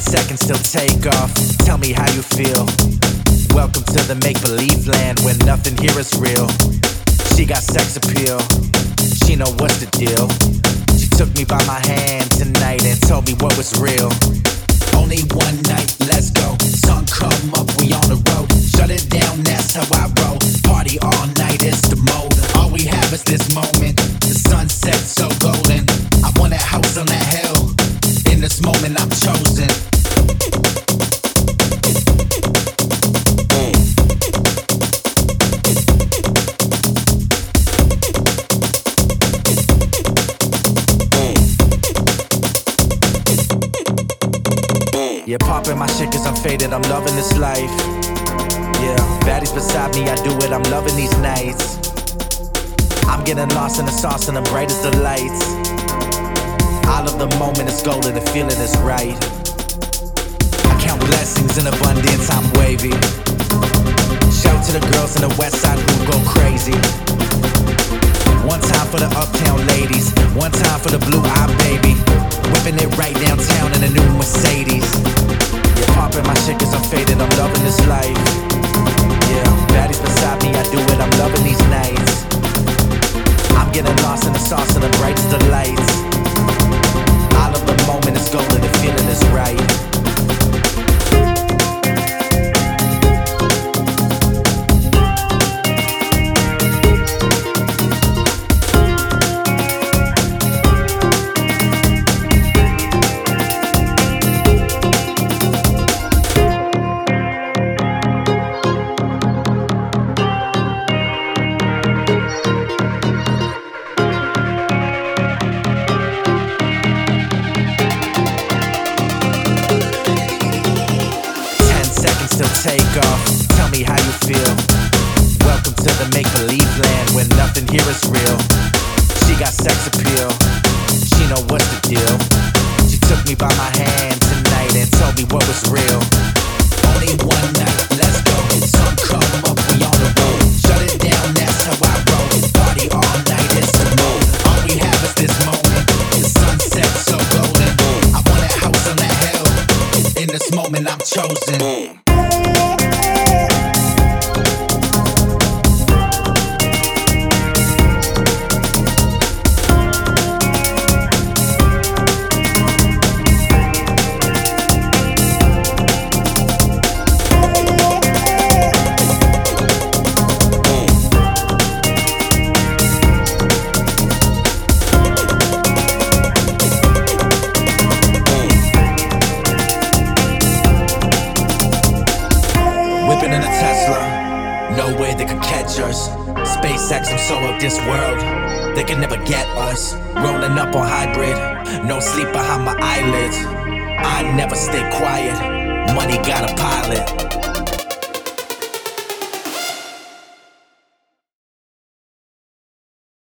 seconds till takeoff. Tell me how you feel. Welcome to the make believe land where nothing here is real. She got sex appeal. She know what's the deal. She took me by my hand tonight and told me what was real. Only one night, let's go. Sun come up, we on the road. Shut it down, that's how I roll. Party all night, it's the mode. All we have is this moment. The sunset so golden. I want a house on that hill. In this moment, I'm chosen. Yeah, popping my shit cause I'm faded, I'm loving this life. Yeah, baddies beside me, I do it, I'm loving these nights. I'm getting lost in the sauce and the brightest of lights. All of the moment is golden, the feeling is right. I count blessings in abundance, I'm wavy. Shout to the girls in the west side who go crazy. One time for the uptown ladies, one time for the blue eye baby. Whipping it right downtown in a new Mercedes. Yeah, popping my shit cause I'm faded, I'm loving this life. Takeoff. Tell me how you feel. Welcome to the make believe land where nothing here is real. She got sex appeal. She know what's the deal. She took me by my hand tonight and told me what was real. Only one night, let's go. Sun come up, we on the road. Shut it down, that's how I roll. Party all night, it's the mode. All we have is this moment. The sunset so golden. I want a house on that hill. In this moment, I'm chosen. Whipping in a Tesla, no way they could catch us. SpaceX, I'm so of this world, they can never get us. Rolling up on hybrid, no sleep behind my eyelids. I never stay quiet, money got a pilot.